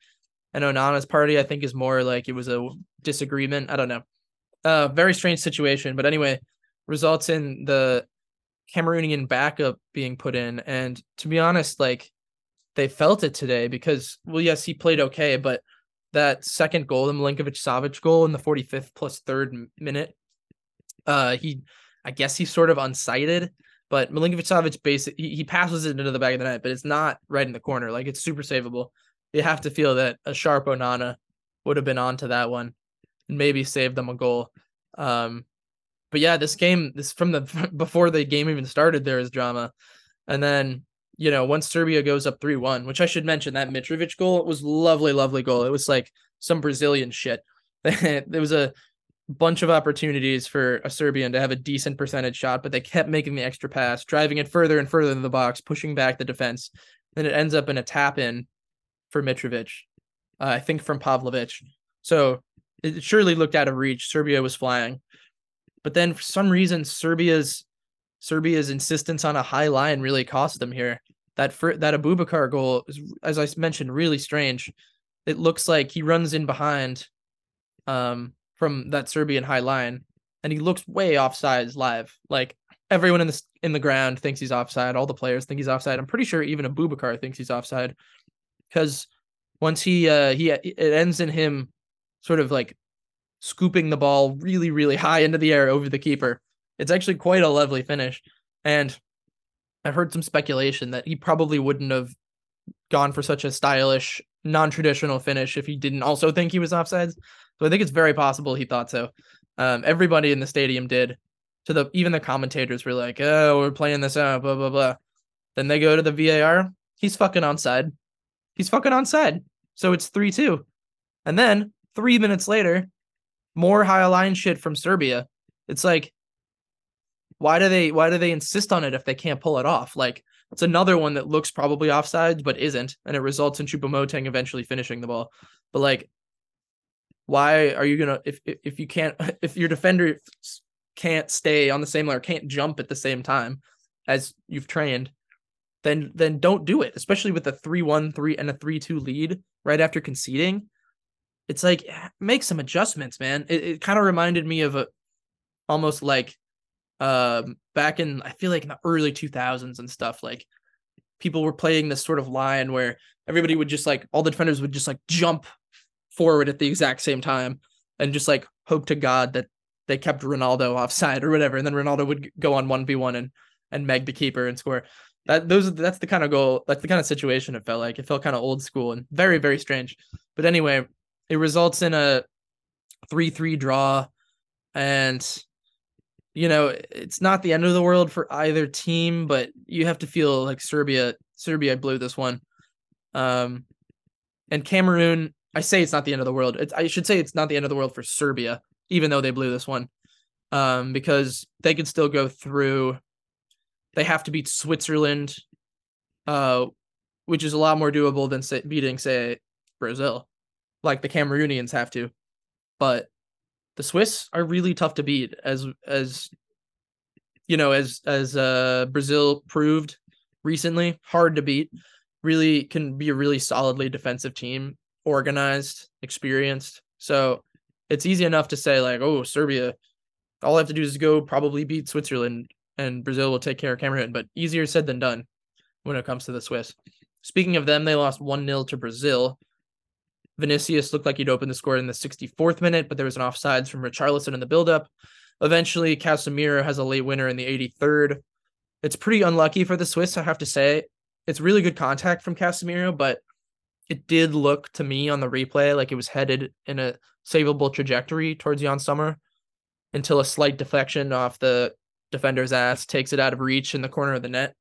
And onana's party i think is more like it was a disagreement. I don't know. Uh very strange situation but anyway results in the cameroonian backup being put in and to be honest like they felt it today because well yes he played okay but that second goal, the Milinkovic Savic goal in the 45th plus third minute. Uh, he, I guess he's sort of unsighted, but Milinkovic Savic basically he, he passes it into the back of the net, but it's not right in the corner. Like it's super savable. You have to feel that a sharp Onana would have been onto that one and maybe saved them a goal. Um, but yeah, this game, this from the before the game even started, there is drama, and then you know, once Serbia goes up 3 1, which I should mention, that Mitrovic goal was lovely, lovely goal. It was like some Brazilian shit. there was a bunch of opportunities for a Serbian to have a decent percentage shot, but they kept making the extra pass, driving it further and further in the box, pushing back the defense. Then it ends up in a tap in for Mitrovic, uh, I think from Pavlovic. So it surely looked out of reach. Serbia was flying. But then for some reason, Serbia's Serbia's insistence on a high line really cost them here. That for, that Aboubakar goal is, as I mentioned, really strange. It looks like he runs in behind um, from that Serbian high line, and he looks way offside live. Like everyone in the in the ground thinks he's offside. All the players think he's offside. I'm pretty sure even Aboubakar thinks he's offside because once he uh he it ends in him sort of like scooping the ball really really high into the air over the keeper it's actually quite a lovely finish. And I've heard some speculation that he probably wouldn't have gone for such a stylish, non-traditional finish if he didn't also think he was offsides. So I think it's very possible he thought so. Um, everybody in the stadium did. To the even the commentators were like, "Oh, we're playing this out," blah blah blah. Then they go to the VAR. He's fucking onside. He's fucking onside. So it's three two. And then three minutes later, more high line shit from Serbia. It's like why do they why do they insist on it if they can't pull it off? Like it's another one that looks probably offside but isn't, and it results in Choupo-Moting eventually finishing the ball. But like, why are you gonna if if you can't if your defender can't stay on the same or can't jump at the same time as you've trained, then then don't do it. Especially with a three one three and a three two lead right after conceding. It's like make some adjustments, man. It, it kind of reminded me of a almost like um, back in I feel like in the early 2000s and stuff, like people were playing this sort of line where everybody would just like all the defenders would just like jump forward at the exact same time and just like hope to God that they kept Ronaldo offside or whatever, and then Ronaldo would go on one v one and and meg the keeper and score. That those that's the kind of goal, that's the kind of situation it felt like. It felt kind of old school and very very strange. But anyway, it results in a three three draw, and you know, it's not the end of the world for either team, but you have to feel like Serbia Serbia blew this one. Um and Cameroon, I say it's not the end of the world. It's, I should say it's not the end of the world for Serbia, even though they blew this one. Um, because they could still go through. They have to beat Switzerland, uh, which is a lot more doable than say, beating, say, Brazil, like the Cameroonians have to. But the Swiss are really tough to beat, as as you know, as as uh, Brazil proved recently, hard to beat. Really can be a really solidly defensive team, organized, experienced. So it's easy enough to say like, oh, Serbia, all I have to do is go probably beat Switzerland and Brazil will take care of Cameroon. But easier said than done when it comes to the Swiss. Speaking of them, they lost 1 0 to Brazil. Vinicius looked like he'd open the score in the 64th minute, but there was an offsides from Richarlison in the buildup. Eventually, Casemiro has a late winner in the 83rd. It's pretty unlucky for the Swiss, I have to say. It's really good contact from Casemiro, but it did look to me on the replay like it was headed in a savable trajectory towards Yann Sommer until a slight deflection off the defender's ass takes it out of reach in the corner of the net.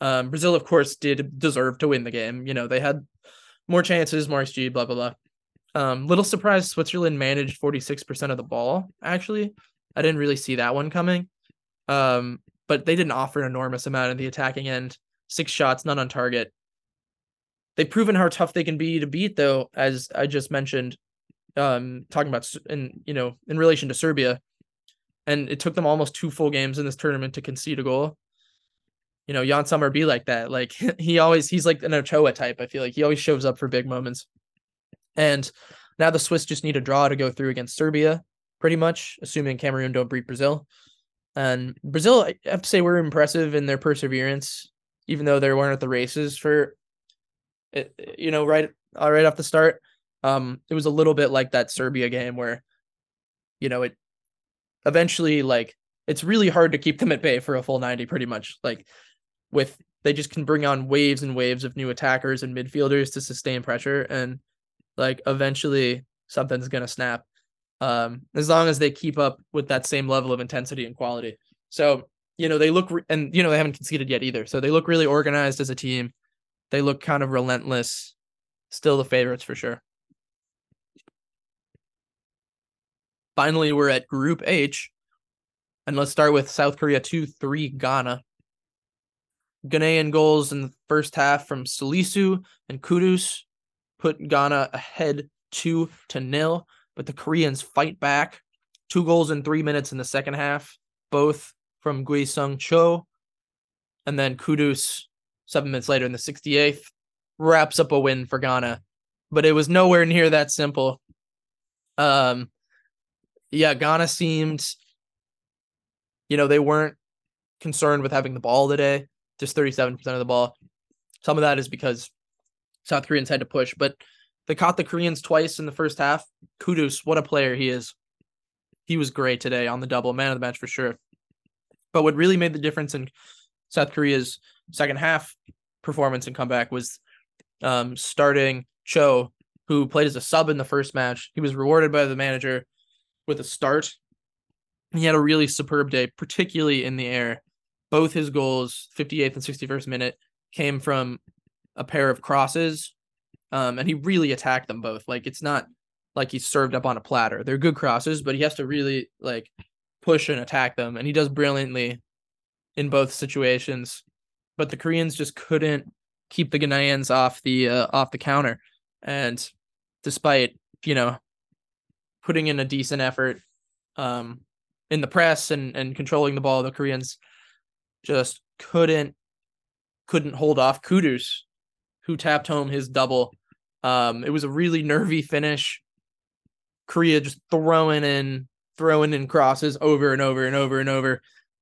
Um, Brazil, of course, did deserve to win the game. You know, they had more chances, more XG, blah blah blah. Um, little surprised Switzerland managed 46% of the ball, actually. I didn't really see that one coming. Um, but they didn't offer an enormous amount in the attacking end. Six shots, none on target. They've proven how tough they can be to beat, though, as I just mentioned, um, talking about in you know in relation to Serbia, and it took them almost two full games in this tournament to concede a goal you know, Yann Sommer be like that. Like he always he's like an Ochoa type. I feel like he always shows up for big moments. And now the Swiss just need a draw to go through against Serbia, pretty much, assuming Cameroon don't beat Brazil. And Brazil, I have to say, were impressive in their perseverance, even though they weren't at the races for it, you know, right uh, right off the start. Um, it was a little bit like that Serbia game where, you know, it eventually like it's really hard to keep them at bay for a full 90 pretty much. Like with they just can bring on waves and waves of new attackers and midfielders to sustain pressure and like eventually something's gonna snap. Um, as long as they keep up with that same level of intensity and quality. So you know, they look re- and you know they haven't conceded yet either. So they look really organized as a team. They look kind of relentless. Still the favorites for sure. Finally, we're at Group H. And let's start with South Korea 2 3 Ghana. Ghanaian goals in the first half from Salisu and Kudus put Ghana ahead 2 to nil, but the Koreans fight back. Two goals in three minutes in the second half, both from Gue-sung Cho. And then Kudus, seven minutes later in the 68th, wraps up a win for Ghana. But it was nowhere near that simple. Um, yeah, Ghana seemed, you know, they weren't concerned with having the ball today, just 37% of the ball. Some of that is because South Koreans had to push, but they caught the Koreans twice in the first half. Kudus, what a player he is. He was great today on the double, man of the match for sure. But what really made the difference in South Korea's second half performance and comeback was um, starting Cho, who played as a sub in the first match. He was rewarded by the manager with a start. He had a really superb day, particularly in the air. Both his goals, 58th and 61st minute, came from a pair of crosses. Um, and he really attacked them both. Like it's not like he's served up on a platter. They're good crosses, but he has to really like push and attack them. And he does brilliantly in both situations. But the Koreans just couldn't keep the Ghanaians off the uh, off the counter. And despite, you know, putting in a decent effort um, in the press and, and controlling the ball, the Koreans just couldn't couldn't hold off Kudus, who tapped home his double. Um, it was a really nervy finish. Korea just throwing in throwing in crosses over and over and over and over.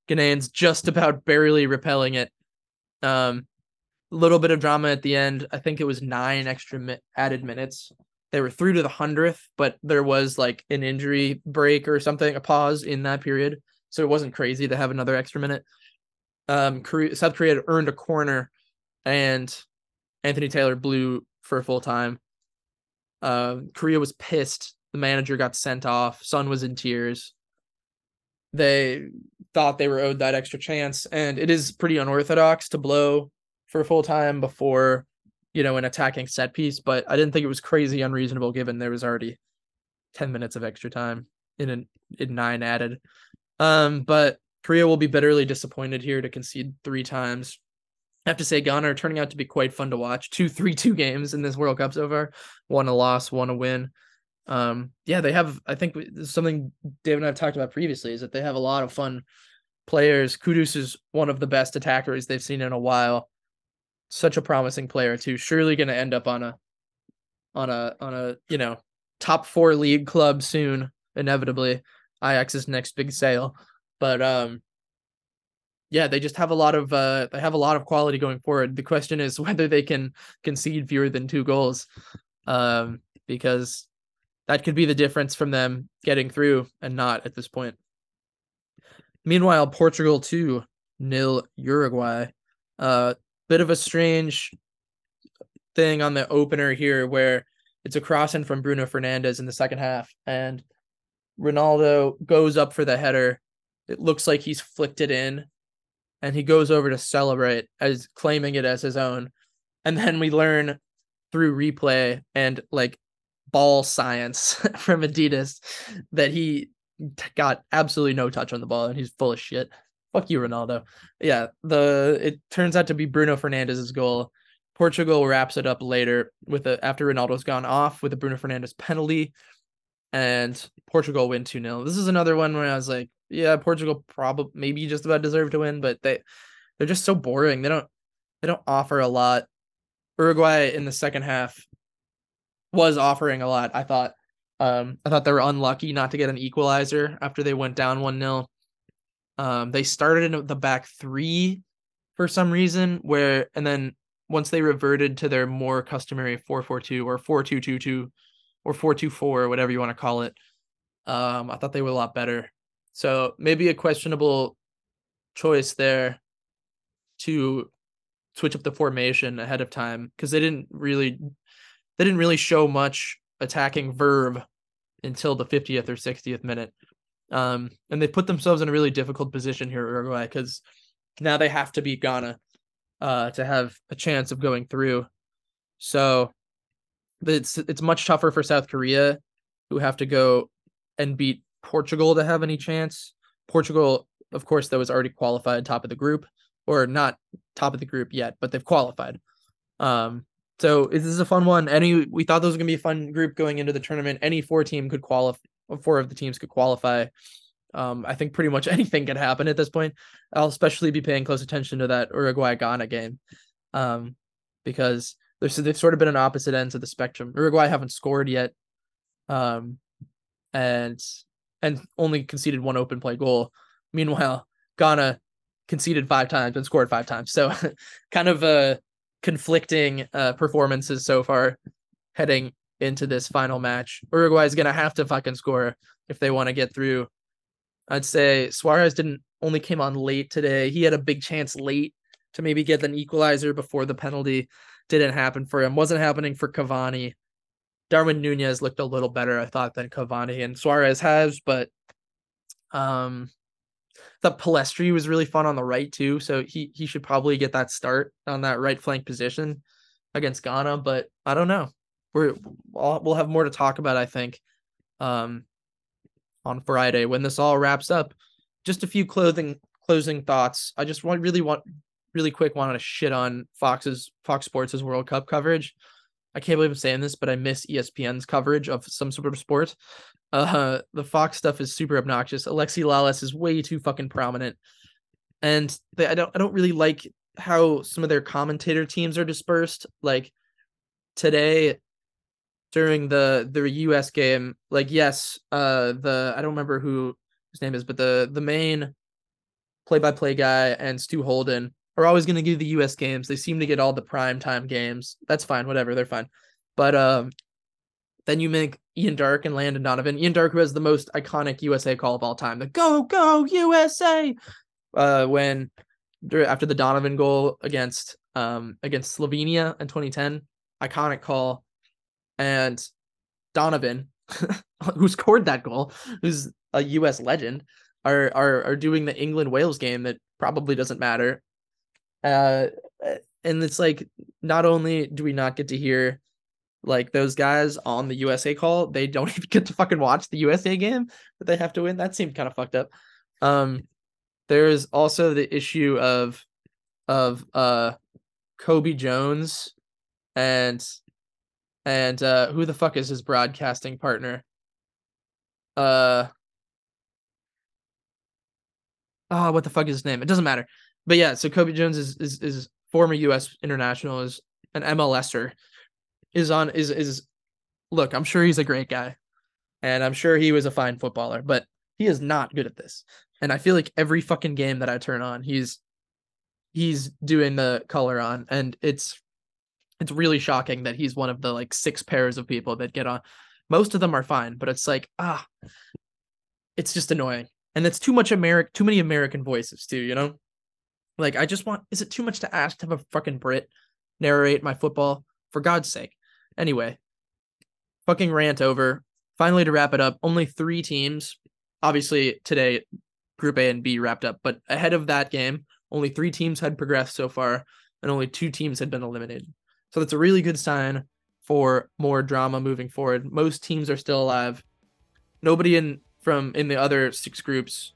Ghanaians just about barely repelling it. Um, little bit of drama at the end. I think it was nine extra mi- added minutes. They were through to the hundredth, but there was like an injury break or something, a pause in that period, so it wasn't crazy to have another extra minute. Um, South Korea had earned a corner, and Anthony Taylor blew for full time. Uh, Korea was pissed. The manager got sent off. Son was in tears. They thought they were owed that extra chance, and it is pretty unorthodox to blow for full time before, you know, an attacking set piece. But I didn't think it was crazy unreasonable given there was already ten minutes of extra time in an in nine added. Um, but Korea will be bitterly disappointed here to concede three times. I have to say, Ghana are turning out to be quite fun to watch. Two, three, two games in this World Cup so far one a loss, one a win. Um, yeah, they have, I think something David and I have talked about previously is that they have a lot of fun players. Kudus is one of the best attackers they've seen in a while. Such a promising player, too. Surely going to end up on a, on a, on a, you know, top four league club soon, inevitably. Ajax's next big sale. But um yeah, they just have a lot of uh they have a lot of quality going forward. The question is whether they can concede fewer than two goals. Um because that could be the difference from them getting through and not at this point. Meanwhile, Portugal 2 nil Uruguay. Uh bit of a strange thing on the opener here where it's a cross in from Bruno Fernandes in the second half and Ronaldo goes up for the header it looks like he's flicked it in and he goes over to celebrate as claiming it as his own. And then we learn through replay and like ball science from Adidas that he got absolutely no touch on the ball and he's full of shit. Fuck you, Ronaldo. Yeah, the it turns out to be Bruno Fernandes's goal. Portugal wraps it up later with a after Ronaldo's gone off with a Bruno Fernandez penalty, and Portugal win 2 0. This is another one where I was like, yeah, Portugal probably maybe just about deserve to win, but they they're just so boring. They don't they don't offer a lot. Uruguay in the second half was offering a lot. I thought um I thought they were unlucky not to get an equalizer after they went down 1-0. Um they started in the back 3 for some reason where and then once they reverted to their more customary 4-4-2 or 4-2-2-2 or 4-2-4 whatever you want to call it. Um I thought they were a lot better. So maybe a questionable choice there to switch up the formation ahead of time because they didn't really they didn't really show much attacking verve until the 50th or 60th minute. Um, and they put themselves in a really difficult position here, Uruguay, because now they have to beat Ghana uh, to have a chance of going through. So it's it's much tougher for South Korea, who have to go and beat Portugal to have any chance. Portugal, of course, that was already qualified top of the group, or not top of the group yet, but they've qualified. Um, so this is a fun one. Any we thought this was gonna be a fun group going into the tournament. Any four team could qualify. Four of the teams could qualify. Um, I think pretty much anything could happen at this point. I'll especially be paying close attention to that Uruguay Ghana game, um, because there's they've sort of been on opposite ends of the spectrum. Uruguay haven't scored yet, um, and and only conceded one open play goal. Meanwhile, Ghana conceded five times and scored five times. So, kind of uh conflicting uh performances so far heading into this final match. Uruguay is gonna have to fucking score if they want to get through. I'd say Suarez didn't only came on late today. He had a big chance late to maybe get an equalizer before the penalty. Didn't happen for him. Wasn't happening for Cavani. Darwin Nunez looked a little better, I thought, than Cavani and Suarez has, but um the Pellistri was really fun on the right too, so he he should probably get that start on that right flank position against Ghana, but I don't know. We're we'll have more to talk about, I think, um, on Friday when this all wraps up. Just a few clothing closing thoughts. I just want really want really quick wanted to shit on Fox's Fox Sports' World Cup coverage. I can't believe I'm saying this, but I miss ESPN's coverage of some sort of sport. Uh, the Fox stuff is super obnoxious. Alexi Lalas is way too fucking prominent, and they, I don't I don't really like how some of their commentator teams are dispersed. Like today, during the the U.S. game, like yes, uh, the I don't remember who his name is, but the the main play by play guy and Stu Holden are always going to give the U.S. games. They seem to get all the prime time games. That's fine, whatever, they're fine. But um, then you make Ian Darke and Landon Donovan. Ian Darke, who has the most iconic USA call of all time, the "Go Go USA," uh, when after the Donovan goal against um against Slovenia in 2010, iconic call, and Donovan, who scored that goal, who's a U.S. legend, are are are doing the England Wales game that probably doesn't matter uh, and it's like not only do we not get to hear like those guys on the USA call, they don't even get to fucking watch the USA game that they have to win. That seemed kind of fucked up. Um, there's also the issue of of uh Cobi Jones and and uh who the fuck is his broadcasting partner? Uh Oh, what the fuck is his name? It doesn't matter but yeah, so Cobi Jones is is is former U.S. international, is an MLSer, is on is is look. I'm sure he's a great guy, and I'm sure he was a fine footballer, but he is not good at this. And I feel like every fucking game that I turn on, he's he's doing the color on, and it's it's really shocking that he's one of the like six pairs of people that get on. Most of them are fine, but it's like ah, it's just annoying, and it's too much American, too many American voices too, you know. Like, I just want, is it too much to ask to have a fucking Brit narrate my football? For God's sake. Anyway, fucking rant over. Finally, to wrap it up, only three teams. Obviously, today, Group A and B wrapped up, but ahead of that game, only three teams had progressed so far, and only two teams had been eliminated. So that's a really good sign for more drama moving forward. Most teams are still alive. Nobody in from in the other six groups,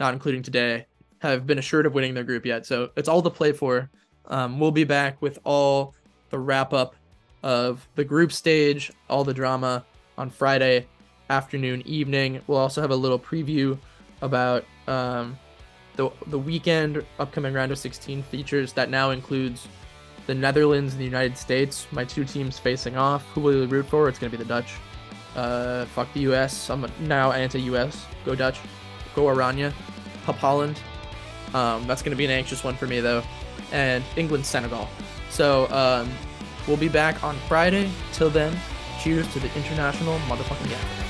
not including today, have been assured of winning their group yet. So it's all to play for. Um, we'll be back with all the wrap up of the group stage, all the drama on Friday afternoon, evening. We'll also have a little preview about um, the the weekend upcoming round of 16 features that now includes the Netherlands and the United States. My two teams facing off. Who will you root for? It's gonna be the Dutch. Uh, fuck the U.S. I'm now anti-U.S. Go Dutch. Go Oranje. Hup Holland. Um, that's going to be an anxious one for me, though. And England, Senegal. So um, we'll be back on Friday. Till then, cheers to the international motherfucking game.